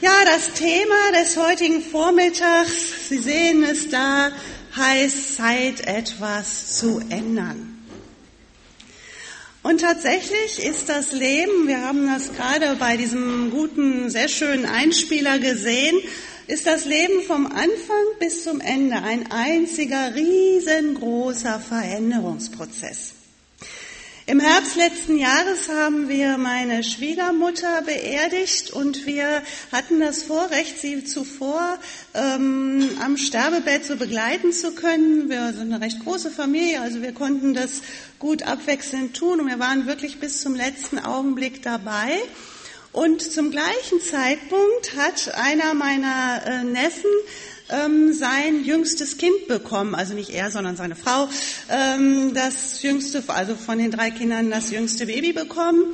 Ja, das Thema des heutigen Vormittags, Sie sehen es da, heißt Zeit, etwas zu ändern. Und tatsächlich ist das Leben, wir haben das gerade bei diesem guten, sehr schönen Einspieler gesehen, ist das Leben vom Anfang bis zum Ende ein einziger riesengroßer Veränderungsprozess. Im Herbst letzten Jahres haben wir meine Schwiegermutter beerdigt und wir hatten das Vorrecht, sie zuvor ähm, am Sterbebett so begleiten zu können. Wir sind eine recht große Familie, also wir konnten das gut abwechselnd tun und wir waren wirklich bis zum letzten Augenblick dabei. Und zum gleichen Zeitpunkt hat einer meiner äh, Neffen ähm, sein jüngstes Kind bekommen, also nicht er, sondern seine Frau, ähm, das jüngste, also von den drei Kindern das jüngste Baby bekommen.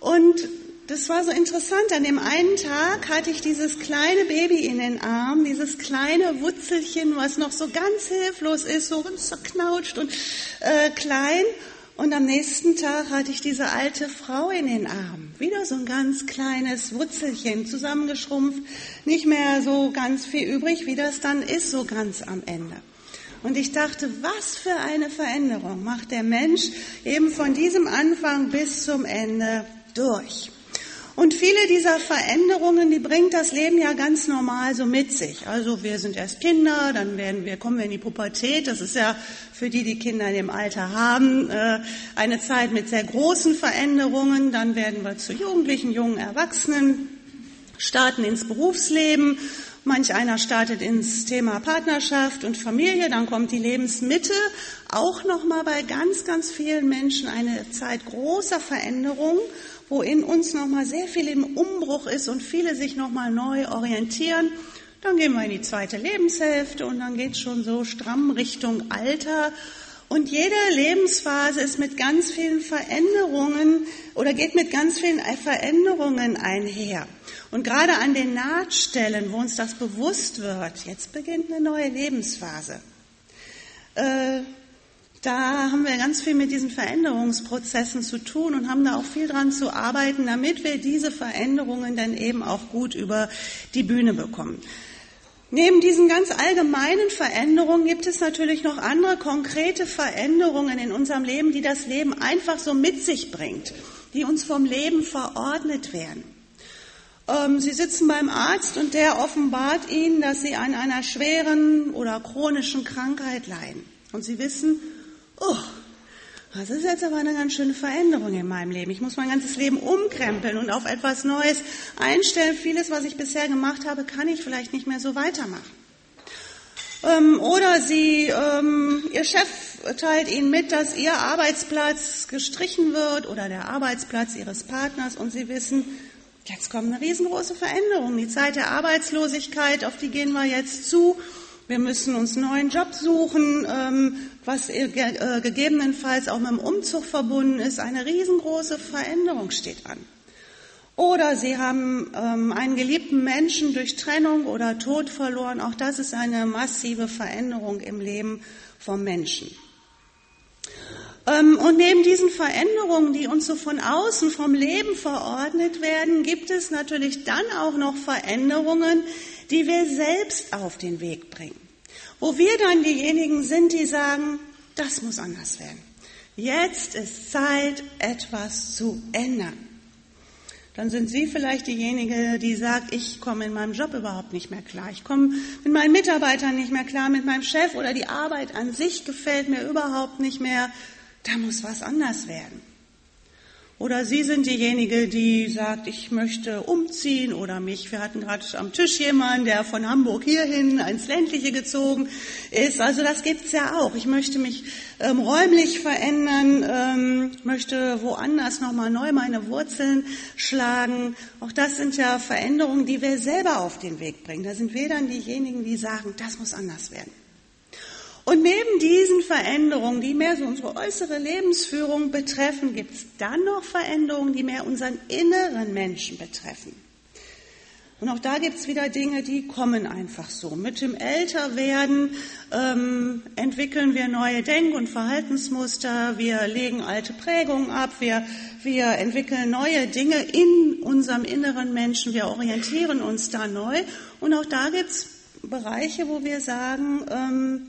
Und das war so interessant. An dem einen Tag hatte ich dieses kleine Baby in den Arm, dieses kleine Wutzelchen, was noch so ganz hilflos ist, so zerknautscht und äh, klein. Und am nächsten Tag hatte ich diese alte Frau in den Armen. Wieder so ein ganz kleines Wurzelchen, zusammengeschrumpft, nicht mehr so ganz viel übrig, wie das dann ist, so ganz am Ende. Und ich dachte, was für eine Veränderung macht der Mensch eben von diesem Anfang bis zum Ende durch. Und viele dieser Veränderungen, die bringt das Leben ja ganz normal so mit sich. Also wir sind erst Kinder, dann werden wir, kommen wir in die Pubertät. Das ist ja für die, die Kinder in dem Alter haben, äh, eine Zeit mit sehr großen Veränderungen. Dann werden wir zu Jugendlichen, jungen Erwachsenen, starten ins Berufsleben. Manch einer startet ins Thema Partnerschaft und Familie, dann kommt die Lebensmitte. Auch nochmal bei ganz, ganz vielen Menschen eine Zeit großer Veränderung wo in uns nochmal sehr viel im Umbruch ist und viele sich nochmal neu orientieren. Dann gehen wir in die zweite Lebenshälfte und dann geht es schon so stramm Richtung Alter. Und jede Lebensphase ist mit ganz vielen Veränderungen oder geht mit ganz vielen Veränderungen einher. Und gerade an den Nahtstellen, wo uns das bewusst wird, jetzt beginnt eine neue Lebensphase. Äh, da haben wir ganz viel mit diesen Veränderungsprozessen zu tun und haben da auch viel dran zu arbeiten, damit wir diese Veränderungen dann eben auch gut über die Bühne bekommen. Neben diesen ganz allgemeinen Veränderungen gibt es natürlich noch andere konkrete Veränderungen in unserem Leben, die das Leben einfach so mit sich bringt, die uns vom Leben verordnet werden. Ähm, Sie sitzen beim Arzt und der offenbart Ihnen, dass Sie an einer schweren oder chronischen Krankheit leiden. Und Sie wissen, oh, das ist jetzt aber eine ganz schöne Veränderung in meinem Leben. Ich muss mein ganzes Leben umkrempeln und auf etwas Neues einstellen. Vieles, was ich bisher gemacht habe, kann ich vielleicht nicht mehr so weitermachen. Ähm, oder Sie, ähm, Ihr Chef teilt Ihnen mit, dass Ihr Arbeitsplatz gestrichen wird oder der Arbeitsplatz Ihres Partners und Sie wissen, jetzt kommt eine riesengroße Veränderung. Die Zeit der Arbeitslosigkeit, auf die gehen wir jetzt zu. Wir müssen uns einen neuen Job suchen, ähm, was äh, gegebenenfalls auch mit dem Umzug verbunden ist. Eine riesengroße Veränderung steht an. Oder Sie haben ähm, einen geliebten Menschen durch Trennung oder Tod verloren. Auch das ist eine massive Veränderung im Leben vom Menschen. Ähm, und neben diesen Veränderungen, die uns so von außen vom Leben verordnet werden, gibt es natürlich dann auch noch Veränderungen, die wir selbst auf den Weg bringen. Wo wir dann diejenigen sind, die sagen, das muss anders werden. Jetzt ist Zeit, etwas zu ändern. Dann sind Sie vielleicht diejenige, die sagt, ich komme in meinem Job überhaupt nicht mehr klar. Ich komme mit meinen Mitarbeitern nicht mehr klar, mit meinem Chef oder die Arbeit an sich gefällt mir überhaupt nicht mehr. Da muss was anders werden. Oder Sie sind diejenige, die sagt, ich möchte umziehen oder mich. Wir hatten gerade am Tisch jemanden, der von Hamburg hierhin ins Ländliche gezogen ist. Also das gibt's ja auch. Ich möchte mich ähm, räumlich verändern, ähm, möchte woanders nochmal neu meine Wurzeln schlagen. Auch das sind ja Veränderungen, die wir selber auf den Weg bringen. Da sind wir dann diejenigen, die sagen, das muss anders werden. Und neben diesen Veränderungen, die mehr so unsere äußere Lebensführung betreffen, gibt es dann noch Veränderungen, die mehr unseren inneren Menschen betreffen. Und auch da gibt's wieder Dinge, die kommen einfach so. Mit dem Älterwerden ähm, entwickeln wir neue Denk- und Verhaltensmuster, wir legen alte Prägungen ab, wir, wir entwickeln neue Dinge in unserem inneren Menschen, wir orientieren uns da neu. Und auch da gibt's Bereiche, wo wir sagen, ähm,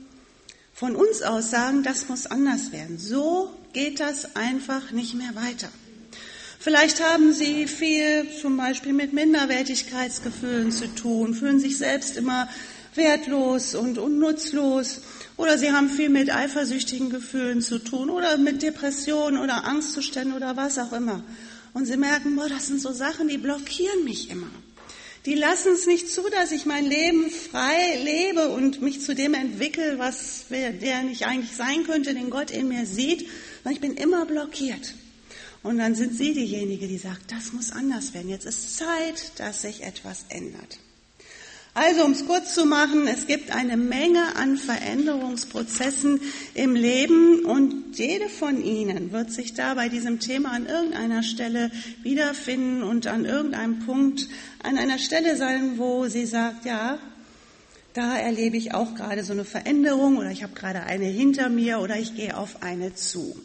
von uns aus sagen, das muss anders werden. So geht das einfach nicht mehr weiter. Vielleicht haben Sie viel zum Beispiel mit Minderwertigkeitsgefühlen zu tun, fühlen sich selbst immer wertlos und unnutzlos. Oder Sie haben viel mit eifersüchtigen Gefühlen zu tun oder mit Depressionen oder Angstzuständen oder was auch immer. Und Sie merken, boah, das sind so Sachen, die blockieren mich immer. Die lassen es nicht zu, dass ich mein Leben frei lebe und mich zu dem entwickle, was der nicht eigentlich sein könnte, den Gott in mir sieht. Sondern ich bin immer blockiert. Und dann sind Sie diejenige, die sagt, das muss anders werden. Jetzt ist Zeit, dass sich etwas ändert. Also, um es kurz zu machen, es gibt eine Menge an Veränderungsprozessen im Leben und jede von Ihnen wird sich da bei diesem Thema an irgendeiner Stelle wiederfinden und an irgendeinem Punkt an einer Stelle sein, wo sie sagt, ja, da erlebe ich auch gerade so eine Veränderung oder ich habe gerade eine hinter mir oder ich gehe auf eine zu.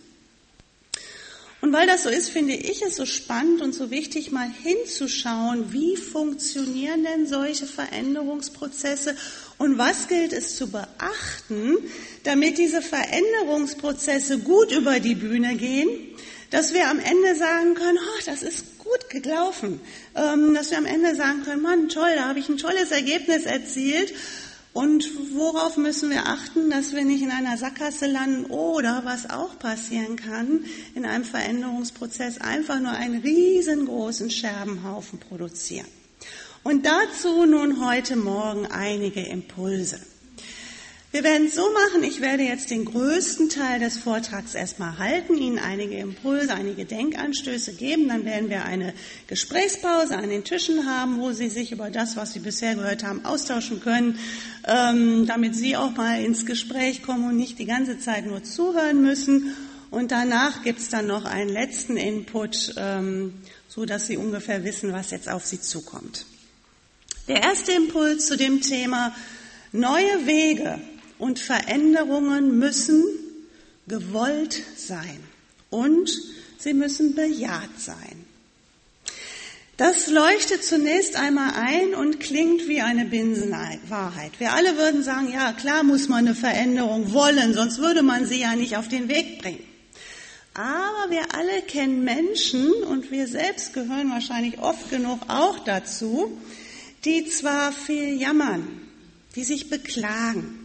Und weil das so ist, finde ich es so spannend und so wichtig, mal hinzuschauen, wie funktionieren denn solche Veränderungsprozesse und was gilt es zu beachten, damit diese Veränderungsprozesse gut über die Bühne gehen, dass wir am Ende sagen können, oh, das ist gut gelaufen, ähm, dass wir am Ende sagen können, Mann, toll, da habe ich ein tolles Ergebnis erzielt und worauf müssen wir achten, dass wir nicht in einer Sackgasse landen oder, was auch passieren kann, in einem Veränderungsprozess einfach nur einen riesengroßen Scherbenhaufen produzieren. Und dazu nun heute Morgen einige Impulse. Wir werden es so machen, ich werde jetzt den größten Teil des Vortrags erstmal halten, Ihnen einige Impulse, einige Denkanstöße geben, dann werden wir eine Gesprächspause an den Tischen haben, wo Sie sich über das, was Sie bisher gehört haben, austauschen können, ähm, damit Sie auch mal ins Gespräch kommen und nicht die ganze Zeit nur zuhören müssen. Und danach gibt es dann noch einen letzten Input, ähm, so dass Sie ungefähr wissen, was jetzt auf Sie zukommt. Der erste Impuls zu dem Thema neue Wege und Veränderungen müssen gewollt sein und sie müssen bejaht sein. Das leuchtet zunächst einmal ein und klingt wie eine Binsenwahrheit. Wir alle würden sagen, ja, klar muss man eine Veränderung wollen, sonst würde man sie ja nicht auf den Weg bringen. Aber wir alle kennen Menschen und wir selbst gehören wahrscheinlich oft genug auch dazu, die zwar viel jammern, die sich beklagen,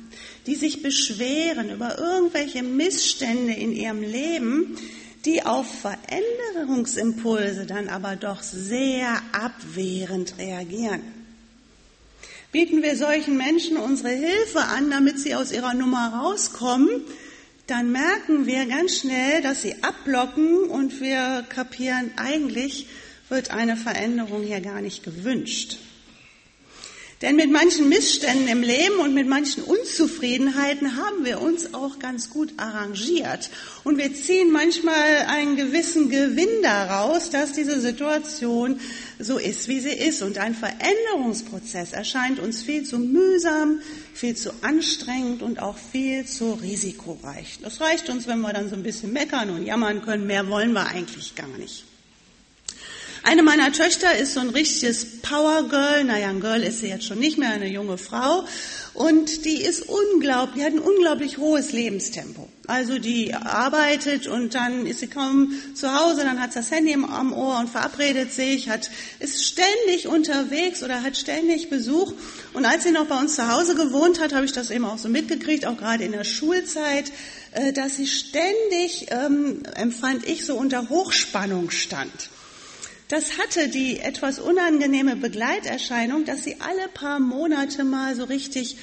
die sich beschweren über irgendwelche Missstände in ihrem Leben, die auf Veränderungsimpulse dann aber doch sehr abwehrend reagieren. Bieten wir solchen Menschen unsere Hilfe an, damit sie aus ihrer Nummer rauskommen, dann merken wir ganz schnell, dass sie abblocken und wir kapieren, eigentlich wird eine Veränderung hier gar nicht gewünscht. Denn mit manchen Missständen im Leben und mit manchen Unzufriedenheiten haben wir uns auch ganz gut arrangiert. Und wir ziehen manchmal einen gewissen Gewinn daraus, dass diese Situation so ist, wie sie ist. Und ein Veränderungsprozess erscheint uns viel zu mühsam, viel zu anstrengend und auch viel zu risikoreich. Das reicht uns, wenn wir dann so ein bisschen meckern und jammern können. Mehr wollen wir eigentlich gar nicht. Eine meiner Töchter ist so ein richtiges Power Girl. Naja, ein Girl ist sie jetzt schon nicht mehr, eine junge Frau. Und die ist unglaublich, die hat ein unglaublich hohes Lebenstempo. Also die arbeitet und dann ist sie kaum zu Hause, dann hat sie das Handy am Ohr und verabredet sich, hat, ist ständig unterwegs oder hat ständig Besuch. Und als sie noch bei uns zu Hause gewohnt hat, habe ich das eben auch so mitgekriegt, auch gerade in der Schulzeit, äh, dass sie ständig, ähm, empfand ich, so unter Hochspannung stand. Das hatte die etwas unangenehme Begleiterscheinung, dass sie alle paar Monate mal so richtig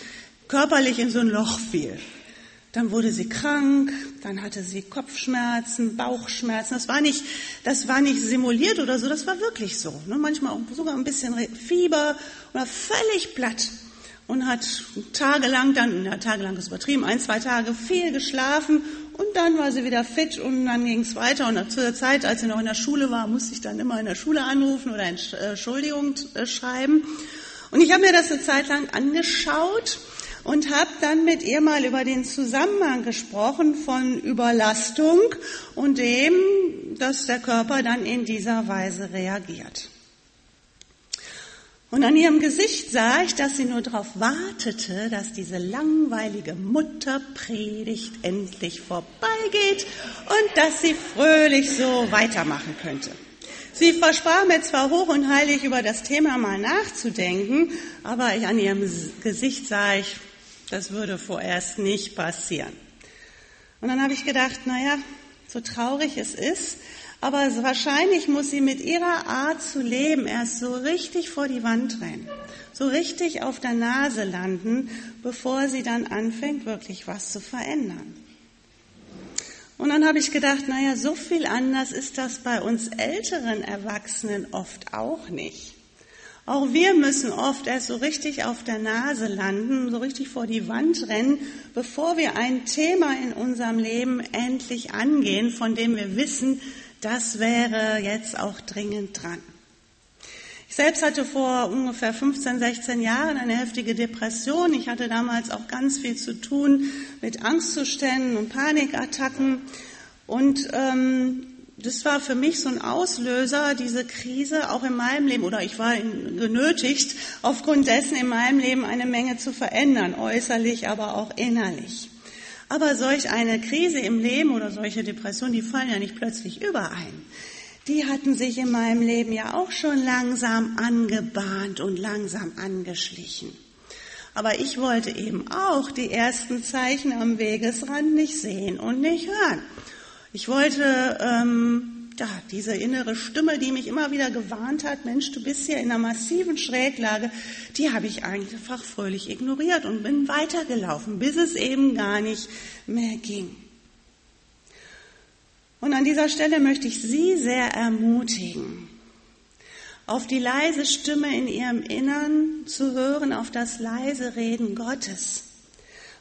körperlich in so ein Loch fiel. Dann wurde sie krank, dann hatte sie Kopfschmerzen, Bauchschmerzen. Das war nicht, das war nicht simuliert oder so, das war wirklich so. Ne? Manchmal auch sogar ein bisschen Fieber oder völlig platt und hat tagelang dann, ja, tagelang ist übertrieben, ein, zwei Tage viel geschlafen und dann war sie wieder fit und dann ging es weiter. Und zu der Zeit, als sie noch in der Schule war, musste ich dann immer in der Schule anrufen oder Entschuldigung äh, schreiben. Und ich habe mir das eine Zeit lang angeschaut und habe dann mit ihr mal über den Zusammenhang gesprochen von Überlastung und dem, dass der Körper dann in dieser Weise reagiert. Und an ihrem Gesicht sah ich, dass sie nur darauf wartete, dass diese langweilige Mutterpredigt endlich vorbeigeht und dass sie fröhlich so weitermachen könnte. Sie versprach mir zwar hoch und heilig über das Thema mal nachzudenken, aber an ihrem Gesicht sah ich, das würde vorerst nicht passieren. Und dann habe ich gedacht, naja, so traurig es ist, aber wahrscheinlich muss sie mit ihrer Art zu leben erst so richtig vor die Wand rennen, so richtig auf der Nase landen, bevor sie dann anfängt, wirklich was zu verändern. Und dann habe ich gedacht, naja, so viel anders ist das bei uns älteren Erwachsenen oft auch nicht. Auch wir müssen oft erst so richtig auf der Nase landen, so richtig vor die Wand rennen, bevor wir ein Thema in unserem Leben endlich angehen, von dem wir wissen, das wäre jetzt auch dringend dran. Ich selbst hatte vor ungefähr 15, 16 Jahren eine heftige Depression. Ich hatte damals auch ganz viel zu tun mit Angstzuständen und Panikattacken. Und ähm, das war für mich so ein Auslöser, diese Krise auch in meinem Leben, oder ich war genötigt, aufgrund dessen in meinem Leben eine Menge zu verändern, äußerlich, aber auch innerlich. Aber solch eine Krise im Leben oder solche Depressionen, die fallen ja nicht plötzlich überein. Die hatten sich in meinem Leben ja auch schon langsam angebahnt und langsam angeschlichen. Aber ich wollte eben auch die ersten Zeichen am Wegesrand nicht sehen und nicht hören. Ich wollte ähm, ja, diese innere Stimme, die mich immer wieder gewarnt hat, Mensch, du bist hier in einer massiven Schräglage, die habe ich einfach fröhlich ignoriert und bin weitergelaufen, bis es eben gar nicht mehr ging. Und an dieser Stelle möchte ich Sie sehr ermutigen, auf die leise Stimme in Ihrem Innern zu hören, auf das leise Reden Gottes,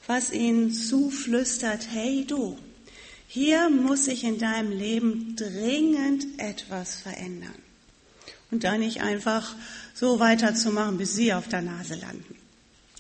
was Ihnen zuflüstert, hey du, hier muss sich in deinem Leben dringend etwas verändern. Und da nicht einfach so weiterzumachen, bis sie auf der Nase landen.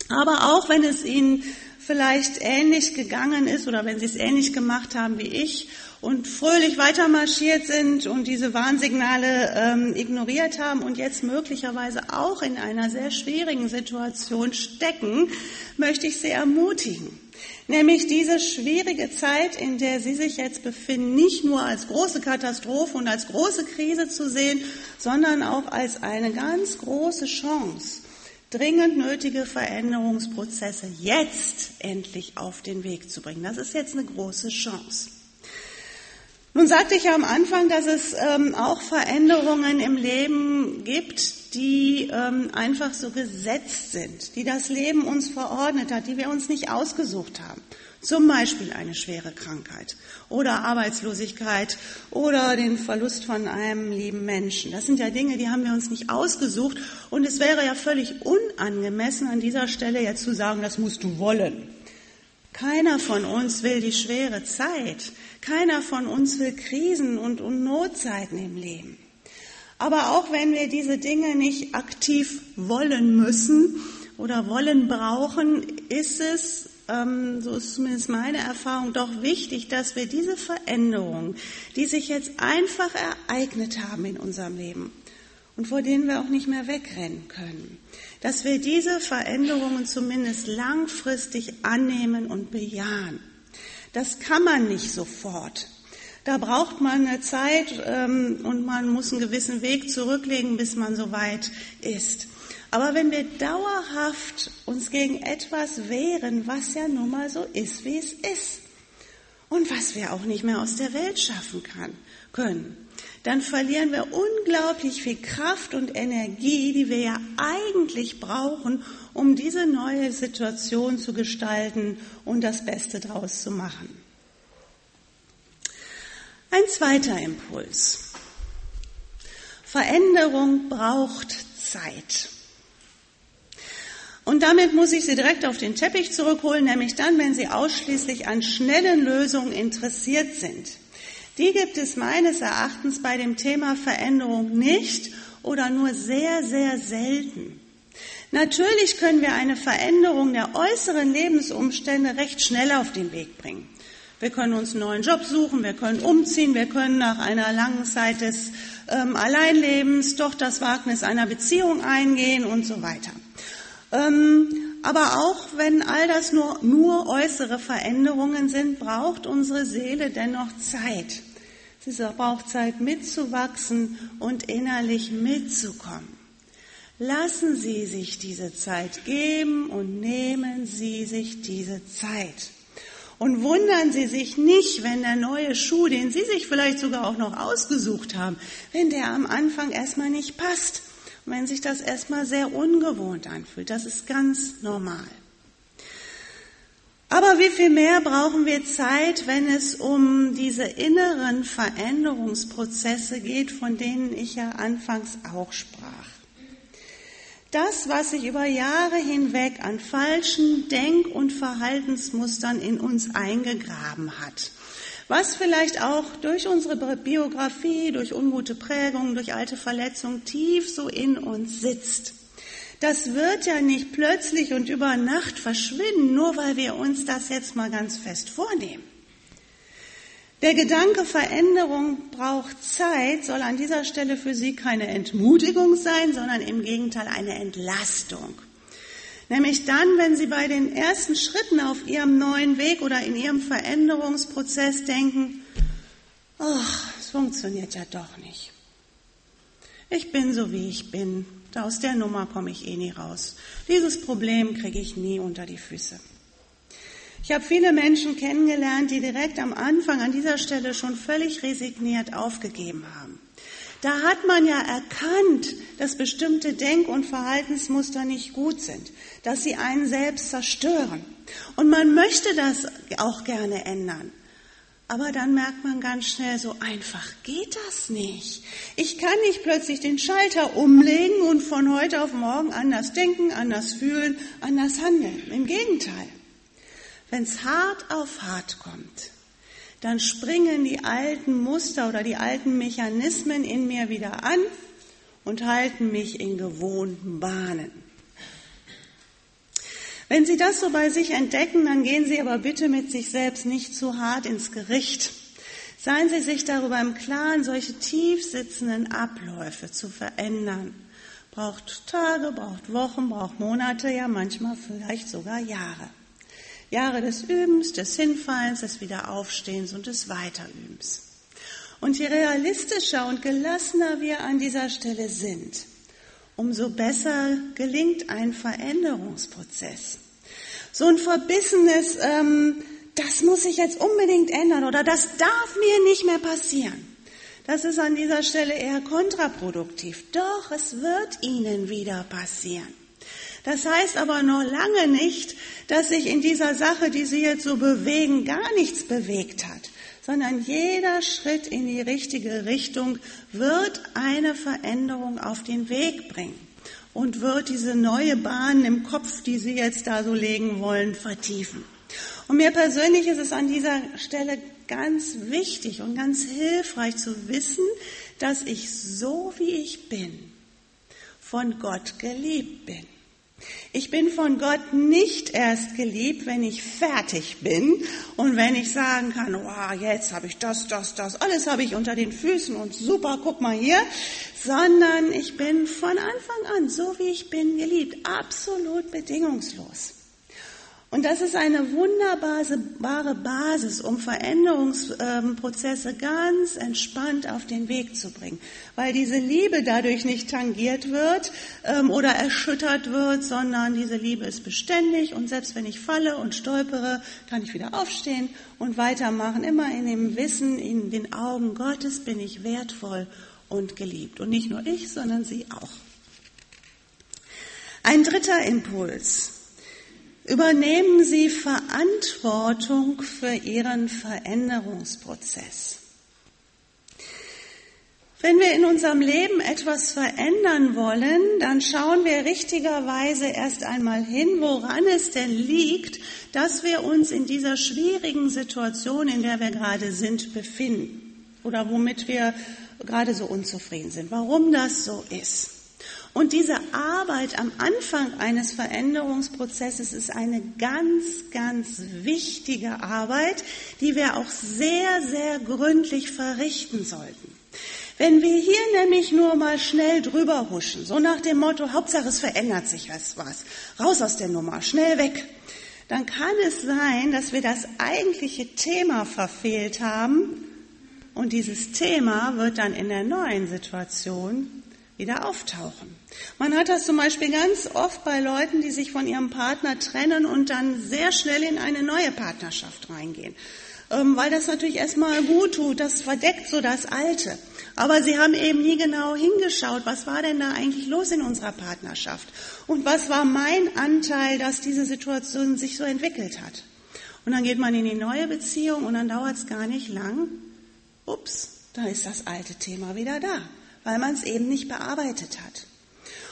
Aber auch wenn es ihnen vielleicht ähnlich gegangen ist oder wenn sie es ähnlich gemacht haben wie ich und fröhlich weitermarschiert sind und diese Warnsignale ähm, ignoriert haben und jetzt möglicherweise auch in einer sehr schwierigen Situation stecken, möchte ich sie ermutigen. Nämlich diese schwierige Zeit, in der Sie sich jetzt befinden, nicht nur als große Katastrophe und als große Krise zu sehen, sondern auch als eine ganz große Chance, dringend nötige Veränderungsprozesse jetzt endlich auf den Weg zu bringen. Das ist jetzt eine große Chance. Nun sagte ich ja am Anfang, dass es ähm, auch Veränderungen im Leben gibt, die ähm, einfach so gesetzt sind, die das Leben uns verordnet hat, die wir uns nicht ausgesucht haben. Zum Beispiel eine schwere Krankheit oder Arbeitslosigkeit oder den Verlust von einem lieben Menschen. Das sind ja Dinge, die haben wir uns nicht ausgesucht. Und es wäre ja völlig unangemessen, an dieser Stelle jetzt zu sagen, das musst du wollen. Keiner von uns will die schwere Zeit. Keiner von uns will Krisen und, und Notzeiten im Leben. Aber auch wenn wir diese Dinge nicht aktiv wollen müssen oder wollen brauchen, ist es, ähm, so ist zumindest meine Erfahrung, doch wichtig, dass wir diese Veränderungen, die sich jetzt einfach ereignet haben in unserem Leben und vor denen wir auch nicht mehr wegrennen können, dass wir diese Veränderungen zumindest langfristig annehmen und bejahen. Das kann man nicht sofort. Da braucht man eine Zeit ähm, und man muss einen gewissen Weg zurücklegen, bis man so weit ist. Aber wenn wir dauerhaft uns gegen etwas wehren, was ja nun mal so ist, wie es ist, und was wir auch nicht mehr aus der Welt schaffen kann, können, dann verlieren wir unglaublich viel Kraft und Energie, die wir ja eigentlich brauchen, um diese neue Situation zu gestalten und das Beste draus zu machen. Ein zweiter Impuls. Veränderung braucht Zeit. Und damit muss ich Sie direkt auf den Teppich zurückholen, nämlich dann, wenn Sie ausschließlich an schnellen Lösungen interessiert sind. Die gibt es meines Erachtens bei dem Thema Veränderung nicht oder nur sehr, sehr selten. Natürlich können wir eine Veränderung der äußeren Lebensumstände recht schnell auf den Weg bringen. Wir können uns einen neuen Job suchen, wir können umziehen, wir können nach einer langen Zeit des ähm, Alleinlebens doch das Wagnis einer Beziehung eingehen und so weiter. Ähm, aber auch wenn all das nur, nur äußere Veränderungen sind, braucht unsere Seele dennoch Zeit. Sie braucht Zeit mitzuwachsen und innerlich mitzukommen. Lassen Sie sich diese Zeit geben und nehmen Sie sich diese Zeit. Und wundern Sie sich nicht, wenn der neue Schuh, den Sie sich vielleicht sogar auch noch ausgesucht haben, wenn der am Anfang erstmal nicht passt und wenn sich das erstmal sehr ungewohnt anfühlt. Das ist ganz normal. Aber wie viel mehr brauchen wir Zeit, wenn es um diese inneren Veränderungsprozesse geht, von denen ich ja anfangs auch sprach? Das, was sich über Jahre hinweg an falschen Denk- und Verhaltensmustern in uns eingegraben hat. Was vielleicht auch durch unsere Biografie, durch ungute Prägungen, durch alte Verletzungen tief so in uns sitzt. Das wird ja nicht plötzlich und über Nacht verschwinden, nur weil wir uns das jetzt mal ganz fest vornehmen. Der Gedanke Veränderung braucht Zeit soll an dieser Stelle für Sie keine Entmutigung sein, sondern im Gegenteil eine Entlastung. Nämlich dann, wenn Sie bei den ersten Schritten auf Ihrem neuen Weg oder in Ihrem Veränderungsprozess denken, ach, es funktioniert ja doch nicht. Ich bin so, wie ich bin. Aus der Nummer komme ich eh nie raus. Dieses Problem kriege ich nie unter die Füße. Ich habe viele Menschen kennengelernt, die direkt am Anfang an dieser Stelle schon völlig resigniert aufgegeben haben. Da hat man ja erkannt, dass bestimmte Denk- und Verhaltensmuster nicht gut sind, dass sie einen selbst zerstören. Und man möchte das auch gerne ändern. Aber dann merkt man ganz schnell, so einfach geht das nicht. Ich kann nicht plötzlich den Schalter umlegen und von heute auf morgen anders denken, anders fühlen, anders handeln. Im Gegenteil. Wenn es hart auf hart kommt, dann springen die alten Muster oder die alten Mechanismen in mir wieder an und halten mich in gewohnten Bahnen. Wenn Sie das so bei sich entdecken, dann gehen Sie aber bitte mit sich selbst nicht zu hart ins Gericht. Seien Sie sich darüber im Klaren, solche tief sitzenden Abläufe zu verändern. Braucht Tage, braucht Wochen, braucht Monate, ja manchmal vielleicht sogar Jahre. Jahre des Übens, des Hinfallens, des Wiederaufstehens und des Weiterübens. Und je realistischer und gelassener wir an dieser Stelle sind, umso besser gelingt ein Veränderungsprozess. So ein verbissenes, ähm, das muss sich jetzt unbedingt ändern oder das darf mir nicht mehr passieren. Das ist an dieser Stelle eher kontraproduktiv. Doch, es wird Ihnen wieder passieren. Das heißt aber noch lange nicht, dass sich in dieser Sache, die Sie jetzt so bewegen, gar nichts bewegt hat, sondern jeder Schritt in die richtige Richtung wird eine Veränderung auf den Weg bringen und wird diese neue Bahn im Kopf, die Sie jetzt da so legen wollen, vertiefen. Und mir persönlich ist es an dieser Stelle ganz wichtig und ganz hilfreich zu wissen, dass ich so wie ich bin, von Gott geliebt bin. Ich bin von Gott nicht erst geliebt, wenn ich fertig bin und wenn ich sagen kann, wow, jetzt habe ich das, das, das, alles habe ich unter den Füßen und super, guck mal hier, sondern ich bin von Anfang an, so wie ich bin, geliebt, absolut bedingungslos. Und das ist eine wunderbare Basis, um Veränderungsprozesse ganz entspannt auf den Weg zu bringen, weil diese Liebe dadurch nicht tangiert wird ähm, oder erschüttert wird, sondern diese Liebe ist beständig und selbst wenn ich falle und stolpere, kann ich wieder aufstehen und weitermachen, immer in dem Wissen, in den Augen Gottes bin ich wertvoll und geliebt. Und nicht nur ich, sondern Sie auch. Ein dritter Impuls. Übernehmen Sie Verantwortung für Ihren Veränderungsprozess. Wenn wir in unserem Leben etwas verändern wollen, dann schauen wir richtigerweise erst einmal hin, woran es denn liegt, dass wir uns in dieser schwierigen Situation, in der wir gerade sind, befinden oder womit wir gerade so unzufrieden sind, warum das so ist. Und diese Arbeit am Anfang eines Veränderungsprozesses ist eine ganz, ganz wichtige Arbeit, die wir auch sehr, sehr gründlich verrichten sollten. Wenn wir hier nämlich nur mal schnell drüber huschen, so nach dem Motto, Hauptsache es verändert sich was, raus aus der Nummer, schnell weg, dann kann es sein, dass wir das eigentliche Thema verfehlt haben und dieses Thema wird dann in der neuen Situation wieder auftauchen. Man hat das zum Beispiel ganz oft bei Leuten, die sich von ihrem Partner trennen und dann sehr schnell in eine neue Partnerschaft reingehen. Ähm, weil das natürlich erstmal gut tut, das verdeckt so das Alte. Aber sie haben eben nie genau hingeschaut, was war denn da eigentlich los in unserer Partnerschaft? Und was war mein Anteil, dass diese Situation sich so entwickelt hat? Und dann geht man in die neue Beziehung und dann dauert es gar nicht lang. Ups, da ist das alte Thema wieder da, weil man es eben nicht bearbeitet hat.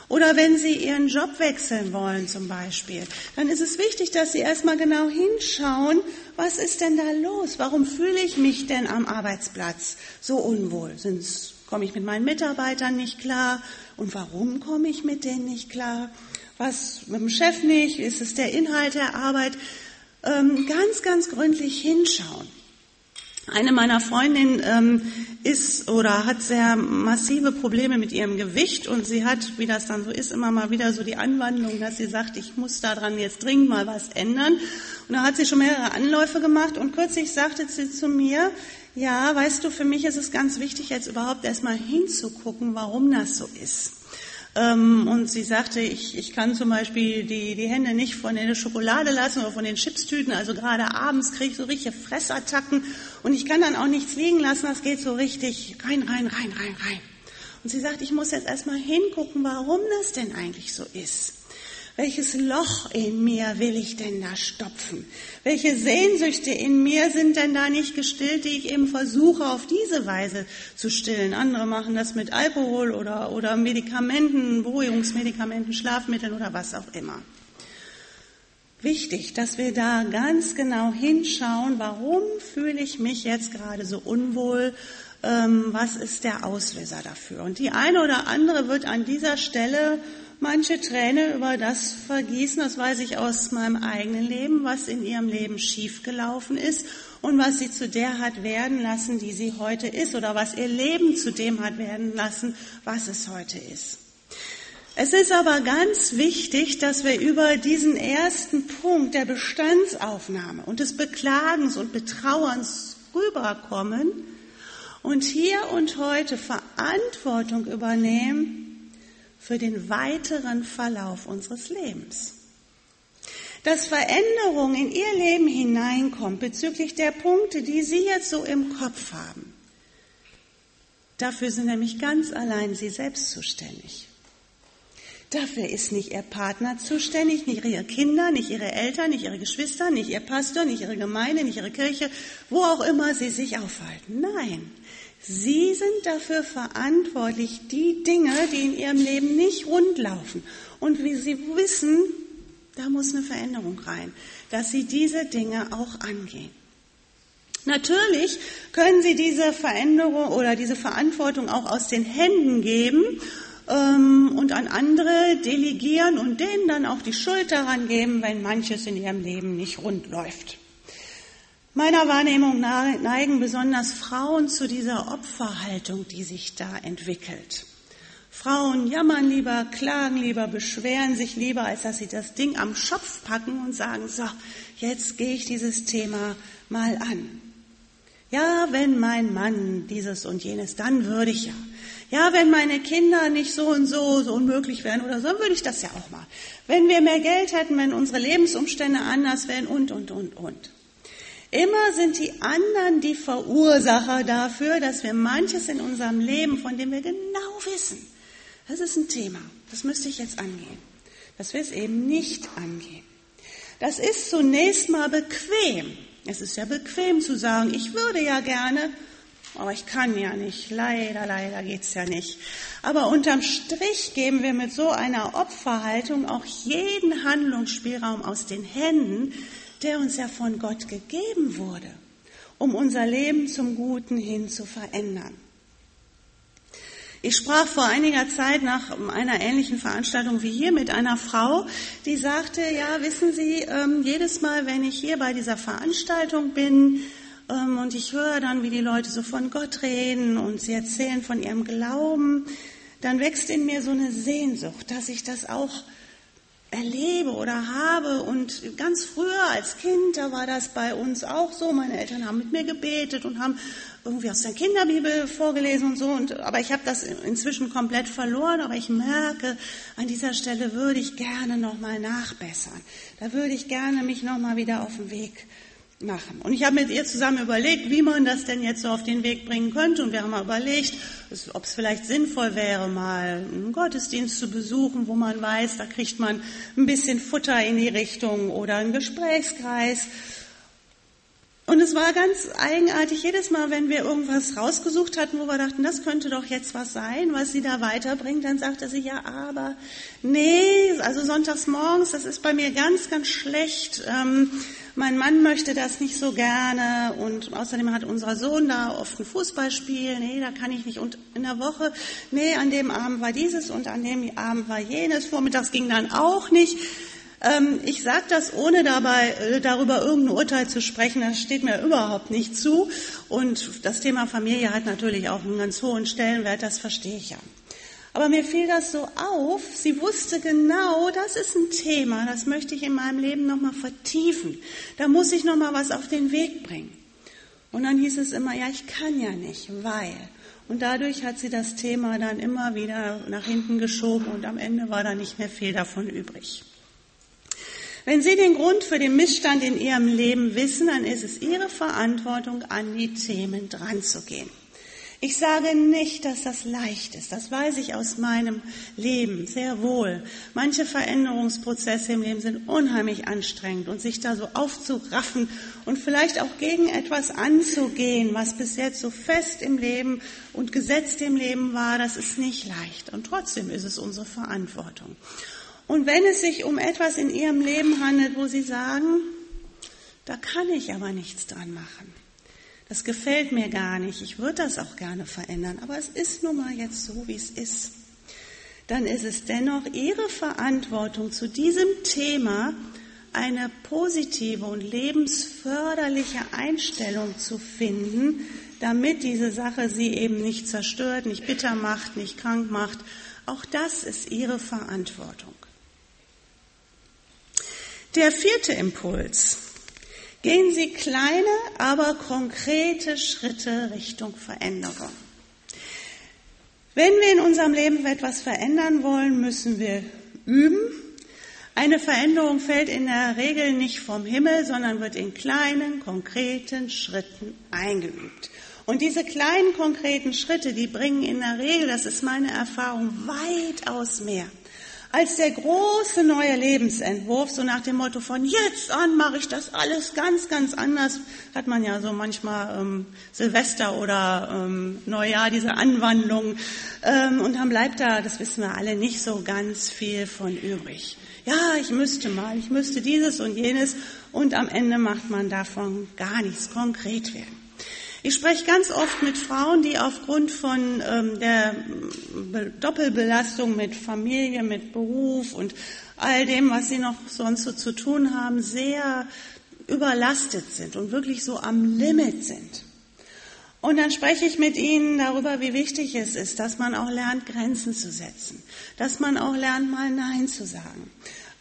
Oder wenn Sie Ihren Job wechseln wollen zum Beispiel, dann ist es wichtig, dass Sie erstmal genau hinschauen, was ist denn da los? Warum fühle ich mich denn am Arbeitsplatz so unwohl? Sind's, komme ich mit meinen Mitarbeitern nicht klar? Und warum komme ich mit denen nicht klar? Was mit dem Chef nicht? Ist es der Inhalt der Arbeit? Ähm, ganz, ganz gründlich hinschauen. Eine meiner Freundinnen ähm, ist oder hat sehr massive Probleme mit ihrem Gewicht und sie hat, wie das dann so ist, immer mal wieder so die Anwandlung, dass sie sagt, ich muss daran jetzt dringend mal was ändern. Und da hat sie schon mehrere Anläufe gemacht und kürzlich sagte sie zu mir, ja, weißt du, für mich ist es ganz wichtig, jetzt überhaupt erstmal hinzugucken, warum das so ist. Ähm, und sie sagte, ich, ich kann zum Beispiel die, die Hände nicht von der Schokolade lassen oder von den Chipstüten. Also gerade abends kriege ich so richtige Fressattacken und ich kann dann auch nichts liegen lassen. Das geht so richtig rein, rein, rein, rein, rein. Und sie sagt, ich muss jetzt erstmal hingucken, warum das denn eigentlich so ist. Welches Loch in mir will ich denn da stopfen? Welche Sehnsüchte in mir sind denn da nicht gestillt, die ich eben versuche auf diese Weise zu stillen? Andere machen das mit Alkohol oder, oder Medikamenten, Beruhigungsmedikamenten, Schlafmitteln oder was auch immer. Wichtig, dass wir da ganz genau hinschauen, warum fühle ich mich jetzt gerade so unwohl, ähm, was ist der Auslöser dafür. Und die eine oder andere wird an dieser Stelle manche Träne über das vergießen, das weiß ich aus meinem eigenen Leben, was in ihrem Leben schiefgelaufen ist und was sie zu der hat werden lassen, die sie heute ist oder was ihr Leben zu dem hat werden lassen, was es heute ist. Es ist aber ganz wichtig, dass wir über diesen ersten Punkt der Bestandsaufnahme und des Beklagens und Betrauerns rüberkommen und hier und heute Verantwortung übernehmen für den weiteren Verlauf unseres Lebens. Dass Veränderung in Ihr Leben hineinkommt bezüglich der Punkte, die Sie jetzt so im Kopf haben. Dafür sind nämlich ganz allein Sie selbst zuständig. Dafür ist nicht Ihr Partner zuständig, nicht Ihre Kinder, nicht Ihre Eltern, nicht Ihre Geschwister, nicht Ihr Pastor, nicht Ihre Gemeinde, nicht Ihre Kirche, wo auch immer Sie sich aufhalten. Nein, Sie sind dafür verantwortlich, die Dinge, die in Ihrem Leben nicht rund laufen. Und wie Sie wissen, da muss eine Veränderung rein, dass Sie diese Dinge auch angehen. Natürlich können Sie diese Veränderung oder diese Verantwortung auch aus den Händen geben ähm, und an andere delegieren und denen dann auch die Schuld daran geben, wenn manches in ihrem Leben nicht rund läuft. Meiner Wahrnehmung neigen besonders Frauen zu dieser Opferhaltung, die sich da entwickelt. Frauen jammern lieber, klagen lieber, beschweren sich lieber, als dass sie das Ding am Schopf packen und sagen, so, jetzt gehe ich dieses Thema mal an. Ja, wenn mein Mann dieses und jenes, dann würde ich ja. Ja, wenn meine Kinder nicht so und so, so unmöglich wären oder so, dann würde ich das ja auch mal. Wenn wir mehr Geld hätten, wenn unsere Lebensumstände anders wären und, und, und, und. Immer sind die anderen die Verursacher dafür, dass wir manches in unserem Leben, von dem wir genau wissen, das ist ein Thema, das müsste ich jetzt angehen, dass wir es eben nicht angehen. Das ist zunächst mal bequem. Es ist ja bequem zu sagen, ich würde ja gerne, Aber ich kann ja nicht. Leider, leider geht's ja nicht. Aber unterm Strich geben wir mit so einer Opferhaltung auch jeden Handlungsspielraum aus den Händen, der uns ja von Gott gegeben wurde, um unser Leben zum Guten hin zu verändern. Ich sprach vor einiger Zeit nach einer ähnlichen Veranstaltung wie hier mit einer Frau, die sagte, ja, wissen Sie, ähm, jedes Mal, wenn ich hier bei dieser Veranstaltung bin ähm, und ich höre dann, wie die Leute so von Gott reden und sie erzählen von ihrem Glauben, dann wächst in mir so eine Sehnsucht, dass ich das auch erlebe oder habe. Und ganz früher als Kind, da war das bei uns auch so. Meine Eltern haben mit mir gebetet und haben irgendwie aus der Kinderbibel vorgelesen und so. Und, aber ich habe das inzwischen komplett verloren. Aber ich merke, an dieser Stelle würde ich gerne nochmal nachbessern. Da würde ich gerne mich nochmal wieder auf den Weg machen. Und ich habe mit ihr zusammen überlegt, wie man das denn jetzt so auf den Weg bringen könnte. Und wir haben mal überlegt, ob es vielleicht sinnvoll wäre, mal einen Gottesdienst zu besuchen, wo man weiß, da kriegt man ein bisschen Futter in die Richtung oder einen Gesprächskreis und es war ganz eigenartig, jedes Mal, wenn wir irgendwas rausgesucht hatten, wo wir dachten, das könnte doch jetzt was sein, was sie da weiterbringt, dann sagte sie, ja, aber nee, also sonntags morgens, das ist bei mir ganz, ganz schlecht. Ähm, mein Mann möchte das nicht so gerne und außerdem hat unser Sohn da oft ein Fußballspiel, nee, da kann ich nicht. Und in der Woche, nee, an dem Abend war dieses und an dem Abend war jenes. Vormittags ging dann auch nicht. Ähm, ich sage das, ohne dabei äh, darüber irgendein Urteil zu sprechen. Das steht mir überhaupt nicht zu. Und das Thema Familie hat natürlich auch einen ganz hohen Stellenwert. Das verstehe ich ja. Aber mir fiel das so auf. Sie wusste genau, das ist ein Thema. Das möchte ich in meinem Leben noch mal vertiefen. Da muss ich noch mal was auf den Weg bringen. Und dann hieß es immer, ja, ich kann ja nicht, weil. Und dadurch hat sie das Thema dann immer wieder nach hinten geschoben und am Ende war da nicht mehr viel davon übrig. Wenn Sie den Grund für den Missstand in Ihrem Leben wissen, dann ist es Ihre Verantwortung, an die Themen dranzugehen. Ich sage nicht, dass das leicht ist. Das weiß ich aus meinem Leben sehr wohl. Manche Veränderungsprozesse im Leben sind unheimlich anstrengend und sich da so aufzuraffen und vielleicht auch gegen etwas anzugehen, was bis jetzt so fest im Leben und gesetzt im Leben war, das ist nicht leicht. Und trotzdem ist es unsere Verantwortung. Und wenn es sich um etwas in Ihrem Leben handelt, wo Sie sagen, da kann ich aber nichts dran machen. Das gefällt mir gar nicht. Ich würde das auch gerne verändern. Aber es ist nun mal jetzt so, wie es ist. Dann ist es dennoch Ihre Verantwortung, zu diesem Thema eine positive und lebensförderliche Einstellung zu finden, damit diese Sache Sie eben nicht zerstört, nicht bitter macht, nicht krank macht. Auch das ist Ihre Verantwortung. Der vierte Impuls. Gehen Sie kleine, aber konkrete Schritte Richtung Veränderung. Wenn wir in unserem Leben etwas verändern wollen, müssen wir üben. Eine Veränderung fällt in der Regel nicht vom Himmel, sondern wird in kleinen, konkreten Schritten eingeübt. Und diese kleinen, konkreten Schritte, die bringen in der Regel, das ist meine Erfahrung, weitaus mehr als der große neue Lebensentwurf, so nach dem Motto von jetzt an mache ich das alles ganz, ganz anders, hat man ja so manchmal ähm, Silvester oder ähm, Neujahr, diese Anwandlung. Ähm, und dann bleibt da, das wissen wir alle, nicht so ganz viel von übrig. Ja, ich müsste mal, ich müsste dieses und jenes und am Ende macht man davon gar nichts konkret werden. Ich spreche ganz oft mit Frauen, die aufgrund von ähm, der Doppelbelastung mit Familie, mit Beruf und all dem, was sie noch sonst so zu tun haben, sehr überlastet sind und wirklich so am Limit sind. Und dann spreche ich mit ihnen darüber, wie wichtig es ist, dass man auch lernt, Grenzen zu setzen, dass man auch lernt, mal Nein zu sagen,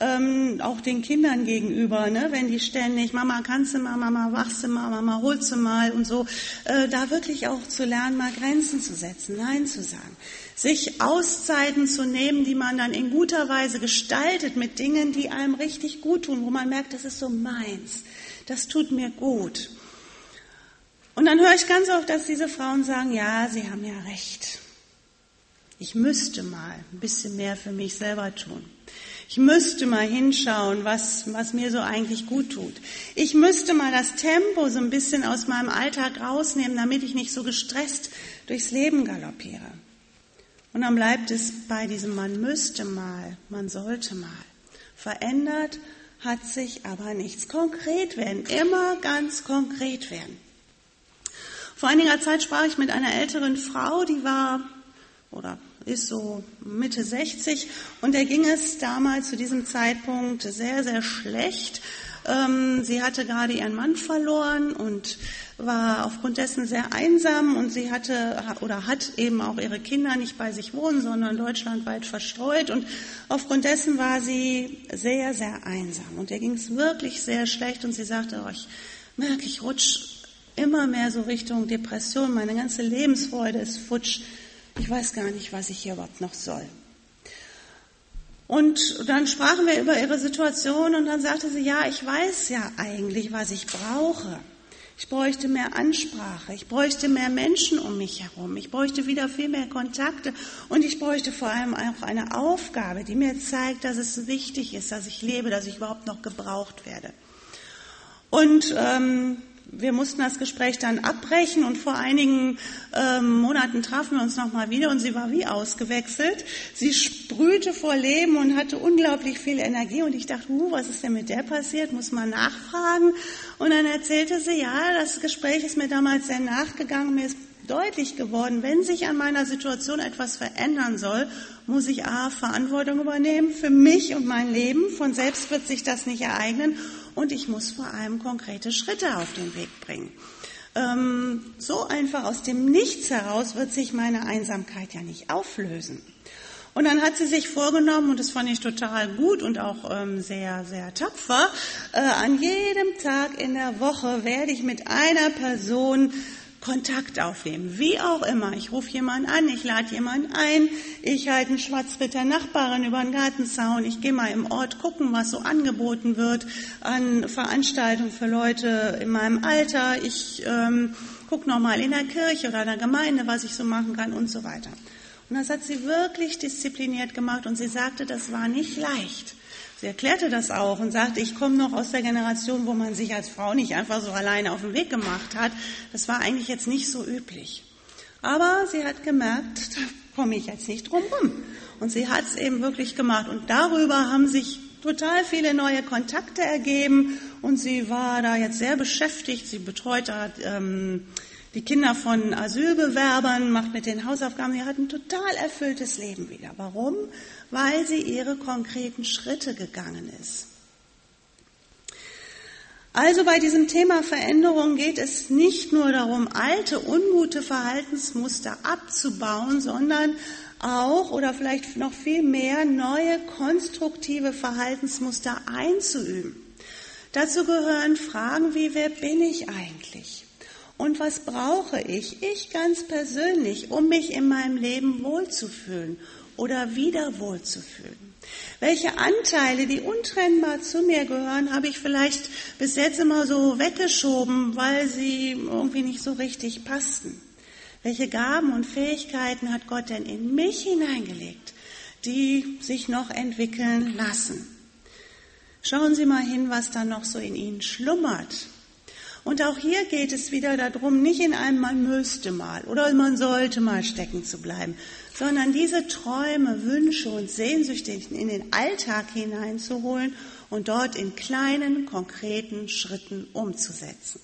ähm, auch den Kindern gegenüber, ne? wenn die ständig, Mama kannst du mal, Mama wachst du mal, Mama holst du mal und so, äh, da wirklich auch zu lernen, mal Grenzen zu setzen, Nein zu sagen, sich Auszeiten zu nehmen, die man dann in guter Weise gestaltet mit Dingen, die einem richtig gut tun, wo man merkt, das ist so meins, das tut mir gut. Und dann höre ich ganz oft, dass diese Frauen sagen, ja, sie haben ja recht. Ich müsste mal ein bisschen mehr für mich selber tun. Ich müsste mal hinschauen, was, was mir so eigentlich gut tut. Ich müsste mal das Tempo so ein bisschen aus meinem Alltag rausnehmen, damit ich nicht so gestresst durchs Leben galoppiere. Und dann bleibt es bei diesem man müsste mal, man sollte mal. Verändert hat sich aber nichts. Konkret werden, immer ganz konkret werden. Vor einiger Zeit sprach ich mit einer älteren Frau, die war oder ist so Mitte 60 und der ging es damals zu diesem Zeitpunkt sehr, sehr schlecht. Ähm, sie hatte gerade ihren Mann verloren und war aufgrund dessen sehr einsam. Und sie hatte oder hat eben auch ihre Kinder nicht bei sich wohnen, sondern deutschlandweit verstreut. Und aufgrund dessen war sie sehr, sehr einsam. Und ihr ging es wirklich sehr schlecht. Und sie sagte, oh, ich merke, ich rutsche immer mehr so Richtung Depression, meine ganze Lebensfreude ist futsch ich weiß gar nicht, was ich hier überhaupt noch soll. Und dann sprachen wir über ihre Situation und dann sagte sie, ja, ich weiß ja eigentlich, was ich brauche. Ich bräuchte mehr Ansprache, ich bräuchte mehr Menschen um mich herum, ich bräuchte wieder viel mehr Kontakte und ich bräuchte vor allem auch eine Aufgabe, die mir zeigt, dass es wichtig ist, dass ich lebe, dass ich überhaupt noch gebraucht werde. Und ähm, wir mussten das Gespräch dann abbrechen und vor einigen ähm, Monaten trafen wir uns nochmal wieder und sie war wie ausgewechselt. Sie sprühte vor Leben und hatte unglaublich viel Energie und ich dachte, uh, was ist denn mit der passiert? Muss man nachfragen. Und dann erzählte sie, ja, das Gespräch ist mir damals sehr nachgegangen, mir ist deutlich geworden, wenn sich an meiner Situation etwas verändern soll, muss ich A, Verantwortung übernehmen für mich und mein Leben. Von selbst wird sich das nicht ereignen und ich muss vor allem konkrete Schritte auf den Weg bringen. Ähm, so einfach aus dem Nichts heraus wird sich meine Einsamkeit ja nicht auflösen. Und dann hat sie sich vorgenommen, und das fand ich total gut und auch ähm, sehr, sehr tapfer, äh, an jedem Tag in der Woche werde ich mit einer Person Kontakt aufnehmen. Wie auch immer. Ich rufe jemanden an, ich lade jemanden ein, ich halte einen der Nachbarin über den Gartenzaun, ich gehe mal im Ort gucken, was so angeboten wird an Veranstaltungen für Leute in meinem Alter. Ich ähm, gucke nochmal in der Kirche oder in der Gemeinde, was ich so machen kann und so weiter. Und das hat sie wirklich diszipliniert gemacht und sie sagte, das war nicht leicht. Sie erklärte das auch und sagte, ich komme noch aus der Generation, wo man sich als Frau nicht einfach so alleine auf den Weg gemacht hat. Das war eigentlich jetzt nicht so üblich. Aber sie hat gemerkt, da komme ich jetzt nicht drum rum. Und sie hat es eben wirklich gemacht. Und darüber haben sich total viele neue Kontakte ergeben. Und sie war da jetzt sehr beschäftigt. Sie betreut da ähm, die Kinder von Asylbewerbern, macht mit den Hausaufgaben. Sie hat ein total erfülltes Leben wieder. Warum? Weil sie ihre konkreten Schritte gegangen ist. Also bei diesem Thema Veränderung geht es nicht nur darum, alte, ungute Verhaltensmuster abzubauen, sondern auch oder vielleicht noch viel mehr neue, konstruktive Verhaltensmuster einzuüben. Dazu gehören Fragen wie, wer bin ich eigentlich? Und was brauche ich, ich ganz persönlich, um mich in meinem Leben wohlzufühlen oder wieder wohlzufühlen? Welche Anteile, die untrennbar zu mir gehören, habe ich vielleicht bis jetzt immer so weggeschoben, weil sie irgendwie nicht so richtig passten? Welche Gaben und Fähigkeiten hat Gott denn in mich hineingelegt, die sich noch entwickeln lassen? Schauen Sie mal hin, was da noch so in Ihnen schlummert und auch hier geht es wieder darum, nicht in einem man müsste mal oder man sollte mal stecken zu bleiben, sondern diese Träume, Wünsche und Sehnsüchte in den Alltag hineinzuholen und dort in kleinen, konkreten Schritten umzusetzen.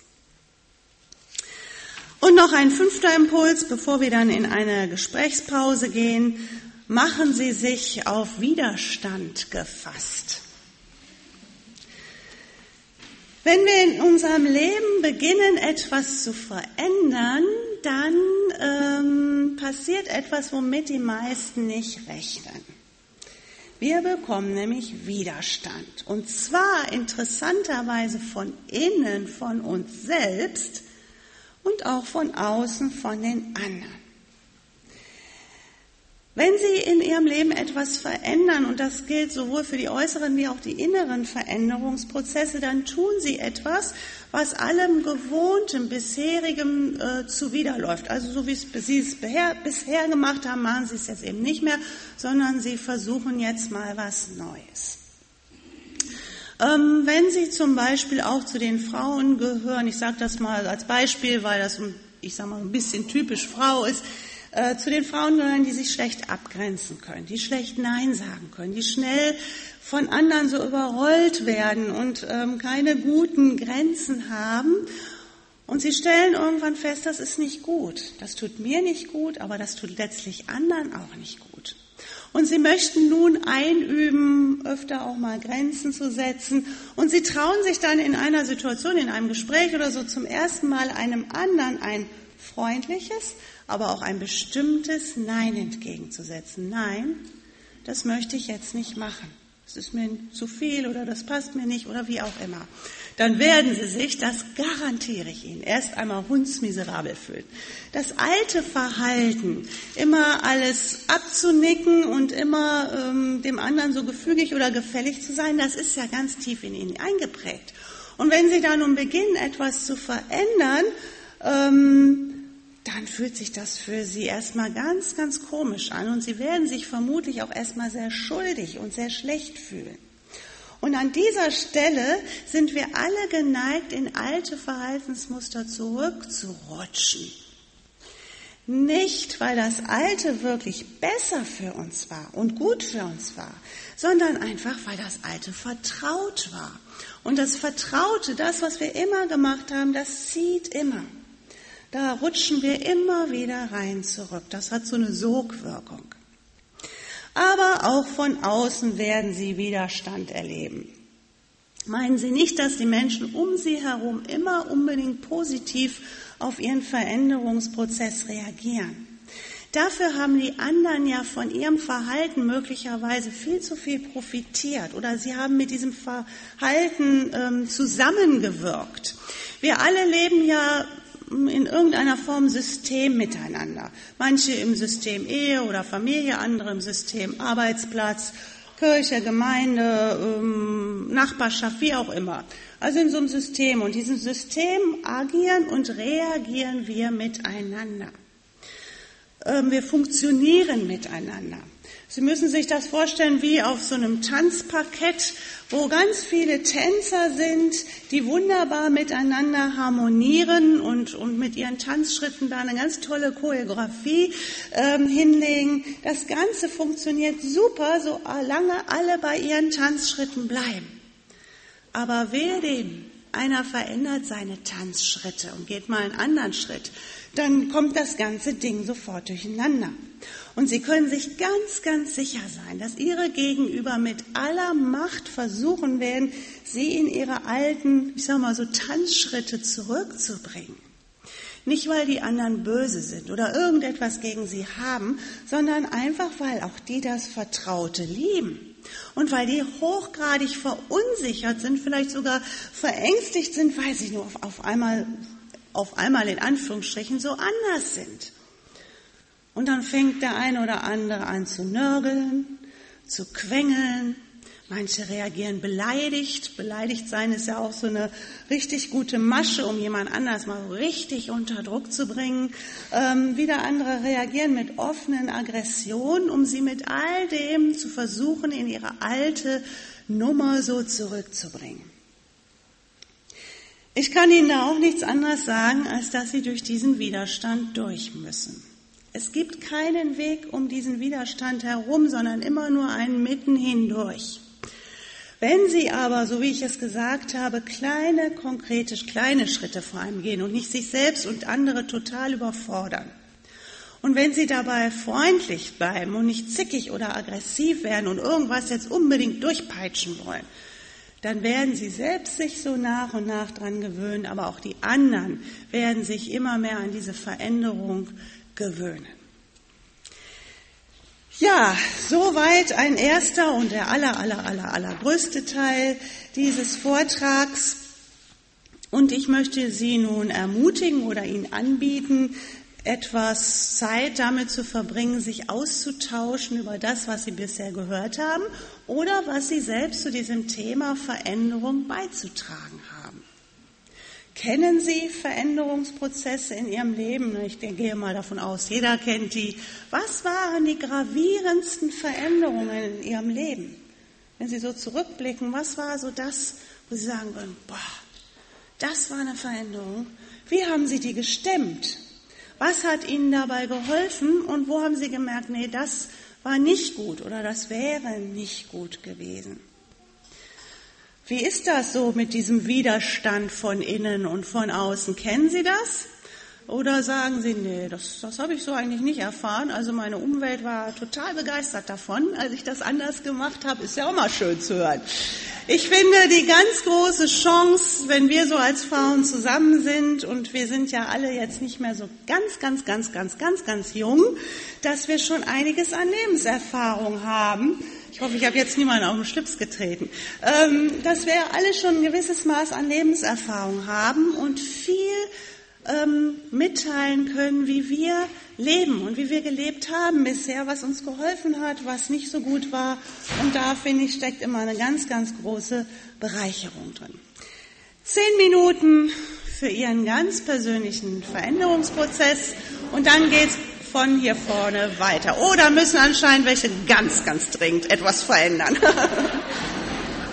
Und noch ein fünfter Impuls, bevor wir dann in eine Gesprächspause gehen. Machen Sie sich auf Widerstand gefasst. Wenn wir in unserem Leben beginnen, etwas zu verändern, dann ähm, passiert etwas, womit die meisten nicht rechnen. Wir bekommen nämlich Widerstand. Und zwar interessanterweise von innen, von uns selbst und auch von außen, von den anderen. Wenn Sie in Ihrem Leben etwas verändern, und das gilt sowohl für die äußeren wie auch die inneren Veränderungsprozesse, dann tun Sie etwas, was allem gewohnten, bisherigem äh, zuwiderläuft. Also so wie Sie es bisher, bisher gemacht haben, machen Sie es jetzt eben nicht mehr, sondern Sie versuchen jetzt mal was Neues. Ähm, wenn Sie zum Beispiel auch zu den Frauen gehören, ich sage das mal als Beispiel, weil das, ich sage mal, ein bisschen typisch Frau ist, äh, zu den Frauen gehören, die sich schlecht abgrenzen können, die schlecht Nein sagen können, die schnell von anderen so überrollt werden und ähm, keine guten Grenzen haben. Und sie stellen irgendwann fest, das ist nicht gut. Das tut mir nicht gut, aber das tut letztlich anderen auch nicht gut. Und sie möchten nun einüben, öfter auch mal Grenzen zu setzen. Und sie trauen sich dann in einer Situation, in einem Gespräch oder so zum ersten Mal einem anderen ein freundliches, aber auch ein bestimmtes Nein entgegenzusetzen. Nein, das möchte ich jetzt nicht machen. Es ist mir zu viel oder das passt mir nicht oder wie auch immer. Dann werden Sie sich, das garantiere ich Ihnen, erst einmal hundsmiserabel fühlen. Das alte Verhalten, immer alles abzunicken und immer ähm, dem anderen so gefügig oder gefällig zu sein, das ist ja ganz tief in Ihnen eingeprägt. Und wenn Sie da nun beginnen, etwas zu verändern, ähm, dann fühlt sich das für sie erstmal ganz, ganz komisch an und sie werden sich vermutlich auch erstmal sehr schuldig und sehr schlecht fühlen. Und an dieser Stelle sind wir alle geneigt, in alte Verhaltensmuster zurückzurutschen. Nicht, weil das Alte wirklich besser für uns war und gut für uns war, sondern einfach, weil das Alte vertraut war. Und das Vertraute, das, was wir immer gemacht haben, das zieht immer. Da rutschen wir immer wieder rein zurück. Das hat so eine Sogwirkung. Aber auch von außen werden sie Widerstand erleben. Meinen Sie nicht, dass die Menschen um Sie herum immer unbedingt positiv auf Ihren Veränderungsprozess reagieren? Dafür haben die anderen ja von ihrem Verhalten möglicherweise viel zu viel profitiert oder sie haben mit diesem Verhalten ähm, zusammengewirkt. Wir alle leben ja in irgendeiner Form System miteinander. Manche im System Ehe oder Familie, andere im System Arbeitsplatz, Kirche, Gemeinde, ähm, Nachbarschaft, wie auch immer. Also in so einem System. Und diesem System agieren und reagieren wir miteinander. Ähm, wir funktionieren miteinander. Sie müssen sich das vorstellen wie auf so einem Tanzparkett, wo ganz viele Tänzer sind, die wunderbar miteinander harmonieren und, und mit ihren Tanzschritten da eine ganz tolle Choreografie ähm, hinlegen. Das Ganze funktioniert super, solange alle bei ihren Tanzschritten bleiben. Aber wehe dem, einer verändert seine Tanzschritte und geht mal einen anderen Schritt, dann kommt das ganze Ding sofort durcheinander. Und Sie können sich ganz, ganz sicher sein, dass Ihre Gegenüber mit aller Macht versuchen werden, Sie in Ihre alten, ich sag mal so, Tanzschritte zurückzubringen. Nicht, weil die anderen böse sind oder irgendetwas gegen sie haben, sondern einfach, weil auch die das Vertraute lieben. Und weil die hochgradig verunsichert sind, vielleicht sogar verängstigt sind, weil sie nur auf, auf einmal, auf einmal in Anführungsstrichen so anders sind. Und dann fängt der eine oder andere an zu nörgeln, zu quengeln. Manche reagieren beleidigt. Beleidigt sein ist ja auch so eine richtig gute Masche, um jemand anders mal richtig unter Druck zu bringen. Ähm, wieder andere reagieren mit offenen Aggressionen, um sie mit all dem zu versuchen, in ihre alte Nummer so zurückzubringen. Ich kann Ihnen da auch nichts anderes sagen, als dass Sie durch diesen Widerstand durch müssen. Es gibt keinen Weg um diesen Widerstand herum, sondern immer nur einen mitten hindurch. Wenn Sie aber, so wie ich es gesagt habe, kleine, konkrete, kleine Schritte vor allem gehen und nicht sich selbst und andere total überfordern, und wenn Sie dabei freundlich bleiben und nicht zickig oder aggressiv werden und irgendwas jetzt unbedingt durchpeitschen wollen, dann werden Sie selbst sich so nach und nach dran gewöhnen, aber auch die anderen werden sich immer mehr an diese Veränderung gewöhnen. Ja, soweit ein erster und der aller, aller, aller, allergrößte Teil dieses Vortrags. Und ich möchte Sie nun ermutigen oder Ihnen anbieten, etwas Zeit damit zu verbringen, sich auszutauschen über das, was Sie bisher gehört haben oder was Sie selbst zu diesem Thema Veränderung beizutragen haben. Kennen Sie Veränderungsprozesse in Ihrem Leben? Ich gehe mal davon aus, jeder kennt die. Was waren die gravierendsten Veränderungen in Ihrem Leben? Wenn Sie so zurückblicken, was war so das, wo Sie sagen würden, boah, das war eine Veränderung. Wie haben Sie die gestemmt? Was hat Ihnen dabei geholfen und wo haben Sie gemerkt, nee, das war nicht gut oder das wäre nicht gut gewesen? Wie ist das so mit diesem Widerstand von innen und von außen? Kennen Sie das? Oder sagen Sie, nee, das, das habe ich so eigentlich nicht erfahren. Also meine Umwelt war total begeistert davon, als ich das anders gemacht habe. Ist ja auch mal schön zu hören. Ich finde die ganz große Chance, wenn wir so als Frauen zusammen sind und wir sind ja alle jetzt nicht mehr so ganz, ganz, ganz, ganz, ganz, ganz jung, dass wir schon einiges an Lebenserfahrung haben ich hoffe, ich habe jetzt niemanden auf den Schlips getreten. Ähm, dass wir alle schon ein gewisses Maß an Lebenserfahrung haben und viel ähm, mitteilen können, wie wir leben und wie wir gelebt haben bisher, was uns geholfen hat, was nicht so gut war. Und da, finde ich, steckt immer eine ganz, ganz große Bereicherung drin. Zehn Minuten für Ihren ganz persönlichen Veränderungsprozess und dann geht's von hier vorne weiter. Da müssen anscheinend welche ganz, ganz dringend etwas verändern.